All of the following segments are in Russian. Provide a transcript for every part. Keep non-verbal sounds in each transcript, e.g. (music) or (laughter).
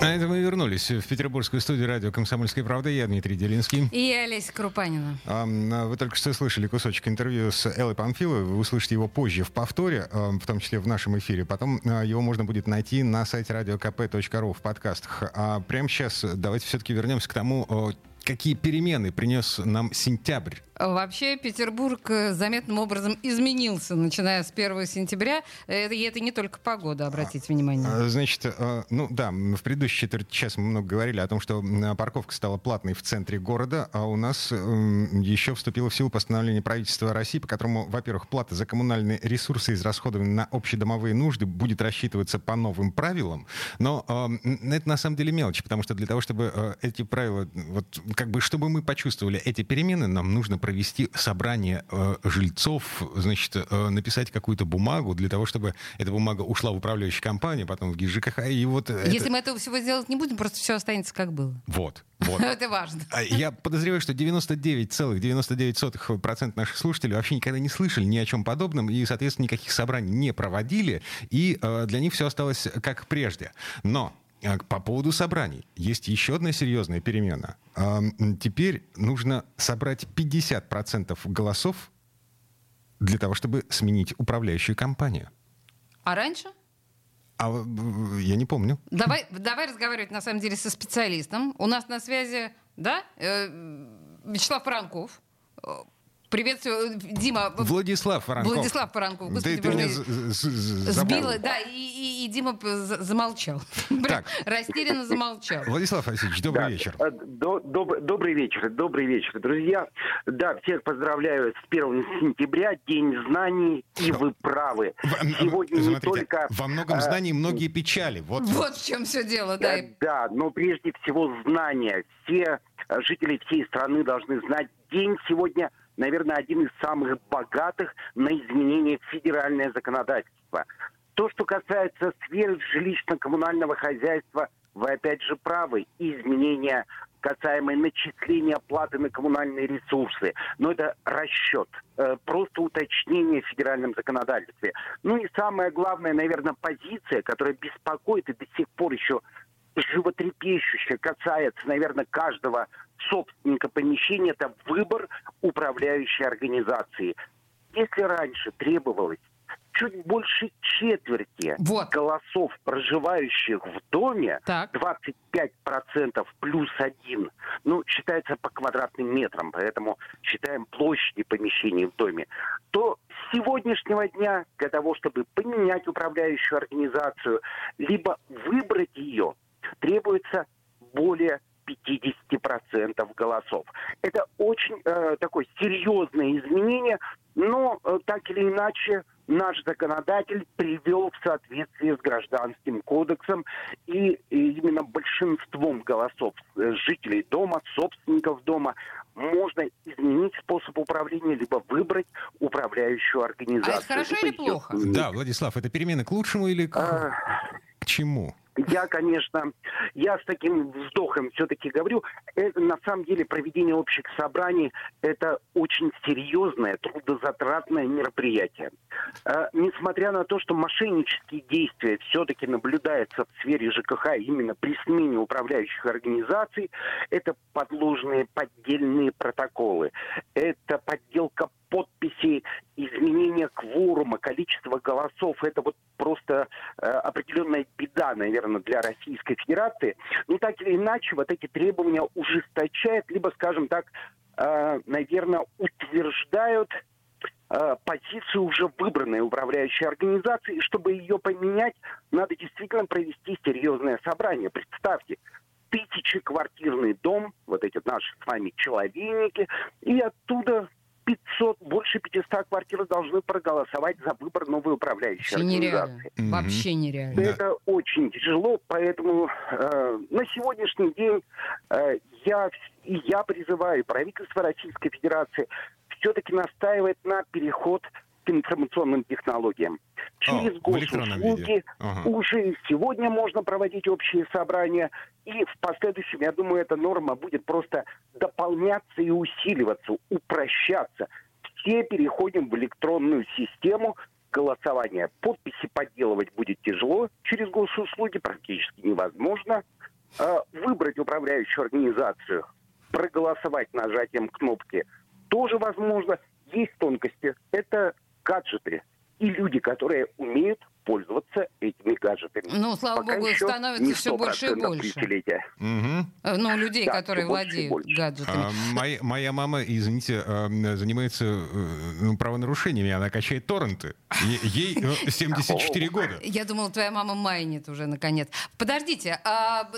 А это мы вернулись в петербургскую студию радио «Комсомольская правда». Я Дмитрий Делинский. И я Олеся Крупанина. А, вы только что слышали кусочек интервью с Эллой Панфиловой. Вы услышите его позже в повторе, в том числе в нашем эфире. Потом а, его можно будет найти на сайте radiokp.ru в подкастах. А прямо сейчас давайте все-таки вернемся к тому, какие перемены принес нам сентябрь Вообще Петербург э, заметным образом изменился, начиная с 1 сентября. Это, и это не только погода, обратите внимание. А, значит, э, ну да, в предыдущий четверть часа мы много говорили о том, что парковка стала платной в центре города, а у нас эм, еще вступило в силу постановление правительства России, по которому, во-первых, плата за коммунальные ресурсы, израсходованные на общедомовые нужды, будет рассчитываться по новым правилам. Но это на самом деле мелочь, потому что для того, чтобы э, эти правила, вот как бы, чтобы мы почувствовали эти перемены, нам нужно провести собрание э, жильцов, значит, э, написать какую-то бумагу для того, чтобы эта бумага ушла в управляющую компанию, потом в ГИЖКХ. И вот Если это... мы этого всего сделать не будем, просто все останется как было. Вот. (laughs) Вот. Это важно. А я подозреваю, что 99,99% наших слушателей вообще никогда не слышали ни о чем подобном и, соответственно, никаких собраний не проводили, и э, для них все осталось как прежде. Но по поводу собраний. Есть еще одна серьезная перемена. Теперь нужно собрать 50% голосов для того, чтобы сменить управляющую компанию. А раньше? А я не помню. Давай, давай разговаривать на самом деле со специалистом. У нас на связи, да, э, Вячеслав Франков, Приветствую, Дима. Владислав Воронков. Владислав Воронков. Господи, ты, ты меня сбила, да, и, и, и Дима замолчал. (laughs) Так. Растерянно замолчал. Владислав Васильевич, добрый да. вечер. Э, доб, добрый вечер, добрый вечер, друзья. Да, всех поздравляю с 1 сентября, День знаний, и вы правы. Сегодня Смотрите, не только... Во многом э, знаний многие печали. Вот, вот в чем все дело, да. Да, но прежде всего знания. Все э, жители всей страны должны знать. День сегодня наверное, один из самых богатых на изменение федеральное законодательство. То, что касается сферы жилищно-коммунального хозяйства, вы опять же правы, изменения касаемые начисления оплаты на коммунальные ресурсы. Но это расчет, э, просто уточнение в федеральном законодательстве. Ну и самое главное, наверное, позиция, которая беспокоит и до сих пор еще животрепещуще касается, наверное, каждого собственника помещения, это выбор управляющей организации. Если раньше требовалось чуть больше четверти вот. голосов, проживающих в доме, так. 25% плюс один, ну, считается по квадратным метрам, поэтому считаем площади помещений в доме, то с сегодняшнего дня для того, чтобы поменять управляющую организацию, либо выбрать ее, требуется более 50% голосов. Это очень э, такое серьезное изменение, но э, так или иначе наш законодатель привел в соответствие с гражданским кодексом и, и именно большинством голосов э, жителей дома, собственников дома можно изменить способ управления, либо выбрать управляющую организацию. А это хорошо или плохо? Да, Владислав, это перемены к лучшему или к, а... к чему? Я, конечно, я с таким вздохом все-таки говорю, это, на самом деле проведение общих собраний – это очень серьезное, трудозатратное мероприятие. Э, несмотря на то, что мошеннические действия все-таки наблюдаются в сфере ЖКХ именно при смене управляющих организаций, это подложные поддельные протоколы, это подделка подписей, изменение кворума, количество голосов, это вот просто э, определенная беда, наверное, для Российской Федерации. Но так или иначе, вот эти требования ужесточают, либо, скажем так, э, наверное, утверждают э, позицию уже выбранной управляющей организации, и чтобы ее поменять, надо действительно провести серьезное собрание. Представьте, тысячеквартирный дом, вот эти наши с вами человейники, и оттуда 500, больше 500 квартир должны проголосовать за выбор новой управляющей Вообще организации. Нереально. Mm-hmm. Вообще нереально. Это да. очень тяжело, поэтому э, на сегодняшний день э, я, я призываю правительство Российской Федерации все-таки настаивать на переход к информационным технологиям. Через О, госуслуги. Ага. уже сегодня можно проводить общие собрания, и в последующем, я думаю, эта норма будет просто дополняться и усиливаться, упрощаться. Все переходим в электронную систему голосования. Подписи подделывать будет тяжело, через госуслуги практически невозможно. А, Выбрать управляющую организацию, проголосовать нажатием кнопки тоже возможно. Есть тонкости. Это гаджеты и люди, которые умеют пользоваться этими гаджетами. Ну, слава Пока богу, становится все больше и 100% больше. Э, Ну, людей, Да, которые владеют больше. гаджетами. А, моя, моя мама, извините, э, занимается э, ну, правонарушениями. Она качает торренты. Ей э, (laughs) 74 года. Я думала, твоя мама майнит уже наконец. Подождите, а,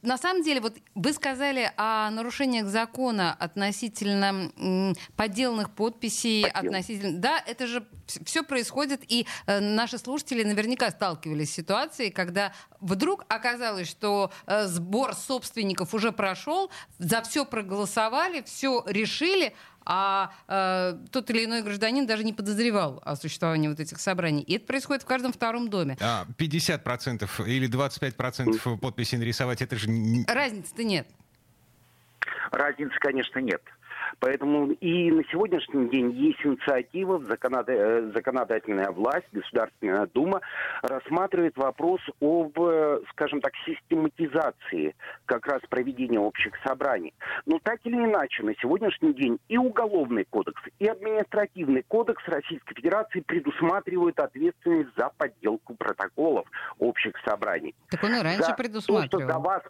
на самом деле, вот вы сказали о нарушениях закона относительно м, подделанных подписей, Поддел. относительно. Да, это же все происходит, и э, наши слушатели наверняка сталкивались с ситуацией, когда вдруг оказалось, что э, сбор собственников уже прошел, за все проголосовали, все решили. А э, тот или иной гражданин даже не подозревал о существовании вот этих собраний. И это происходит в каждом втором доме. А, 50% или 25% подписей нарисовать, это же... Разницы-то нет. Разницы, конечно, нет. Поэтому и на сегодняшний день есть инициатива, э, законодательная власть, Государственная Дума рассматривает вопрос об, э, скажем так, систематизации как раз проведения общих собраний. Но так или иначе, на сегодняшний день и Уголовный кодекс, и Административный кодекс Российской Федерации предусматривают ответственность за подделку протоколов общих собраний. Так он и раньше За То, предусматривал. что за вас...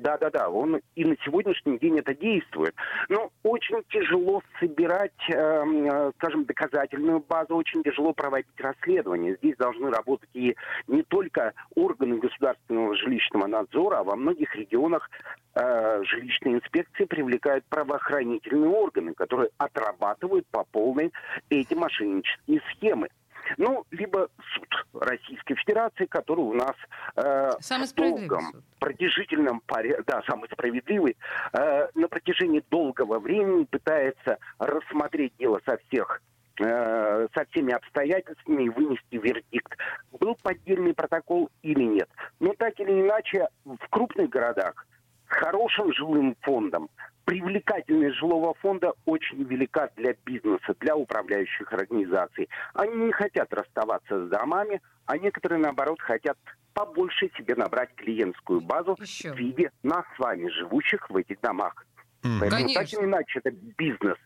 Да-да-да, он и на сегодняшний день это действует. Но очень тяжело собирать, эм, э, скажем, доказательную базу, очень тяжело проводить расследование. Здесь должны работать и не только органы государственного жилищного надзора, а во многих регионах э, жилищные инспекции привлекают правоохранительные органы, которые отрабатывают по полной эти мошеннические схемы. Ну, либо суд Российской Федерации, который у нас э, Самый долгом, суд. продолжительном порядке, да, самый справедливый, э, на протяжении долгого времени пытается рассмотреть дело со всех э, со всеми обстоятельствами и вынести вердикт, был поддельный протокол или нет. Но так или иначе, в крупных городах с хорошим жилым фондом, привлекательность жилого фонда очень велика для бизнеса, для управляющих организаций. Они не хотят расставаться с домами, а некоторые, наоборот, хотят побольше себе набрать клиентскую базу Еще. в виде нас с вами, живущих в этих домах. Мгм. Поэтому так Конечно. или иначе это бизнес.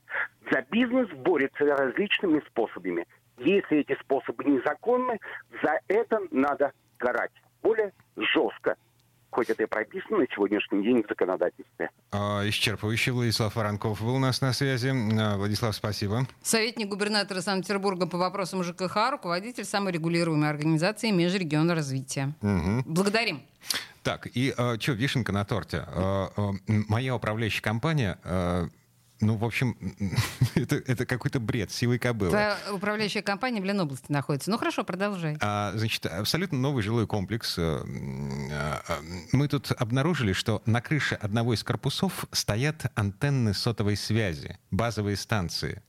За бизнес борется различными способами. Если эти способы незаконны, за это надо карать более жестко. Хоть это и прописано на сегодняшний день в законодательстве. А, Исчерпывающий Владислав Воронков был у нас на связи. А, Владислав, спасибо. Советник губернатора Санкт-Петербурга по вопросам ЖКХ, руководитель саморегулируемой организации Межрегиона развития. Мгм. Благодарим. Так, и что, вишенка на торте. А, а, Моя управляющая компания, а, ну, в общем, (laughs) это, это какой-то бред, силой кобылы. Твоя управляющая компания в Ленобласти находится. Ну хорошо, продолжай. А, значит, абсолютно новый жилой комплекс. Э, а, а, Мы тут обнаружили, что на крыше одного из корпусов стоят антенны сотовой связи, базовые станции,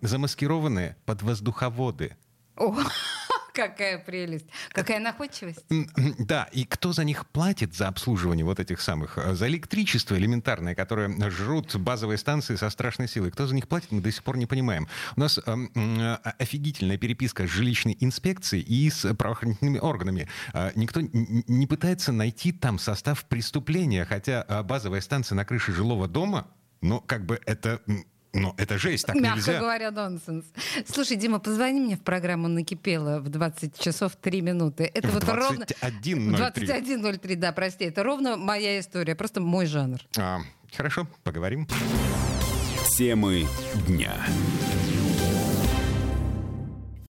замаскированные под воздуховоды. О, (laughs) какая прелесть. Какая находчивость. Да, и кто за них платит за обслуживание вот этих самых, э, за электричество элементарное, которое жрут базовые станции со страшной силой, кто за них платит, мы до сих пор не понимаем. У нас м, э, офигительная переписка с жилищной инспекцией и с правоохранительными органами. Э, Никто не пытается найти там состав преступления, хотя э, базовая станция на крыше жилого дома, ну, как бы это... Ну, это жесть, так Мягко нельзя. говоря, нонсенс. Слушай, Дима, позвони мне в программу «Накипело» в 20 часов 3 минуты. Это В вот ровно... 21.03. 21.03, да, прости. Это ровно моя история, просто мой жанр. А, Хорошо, поговорим. Темы дня.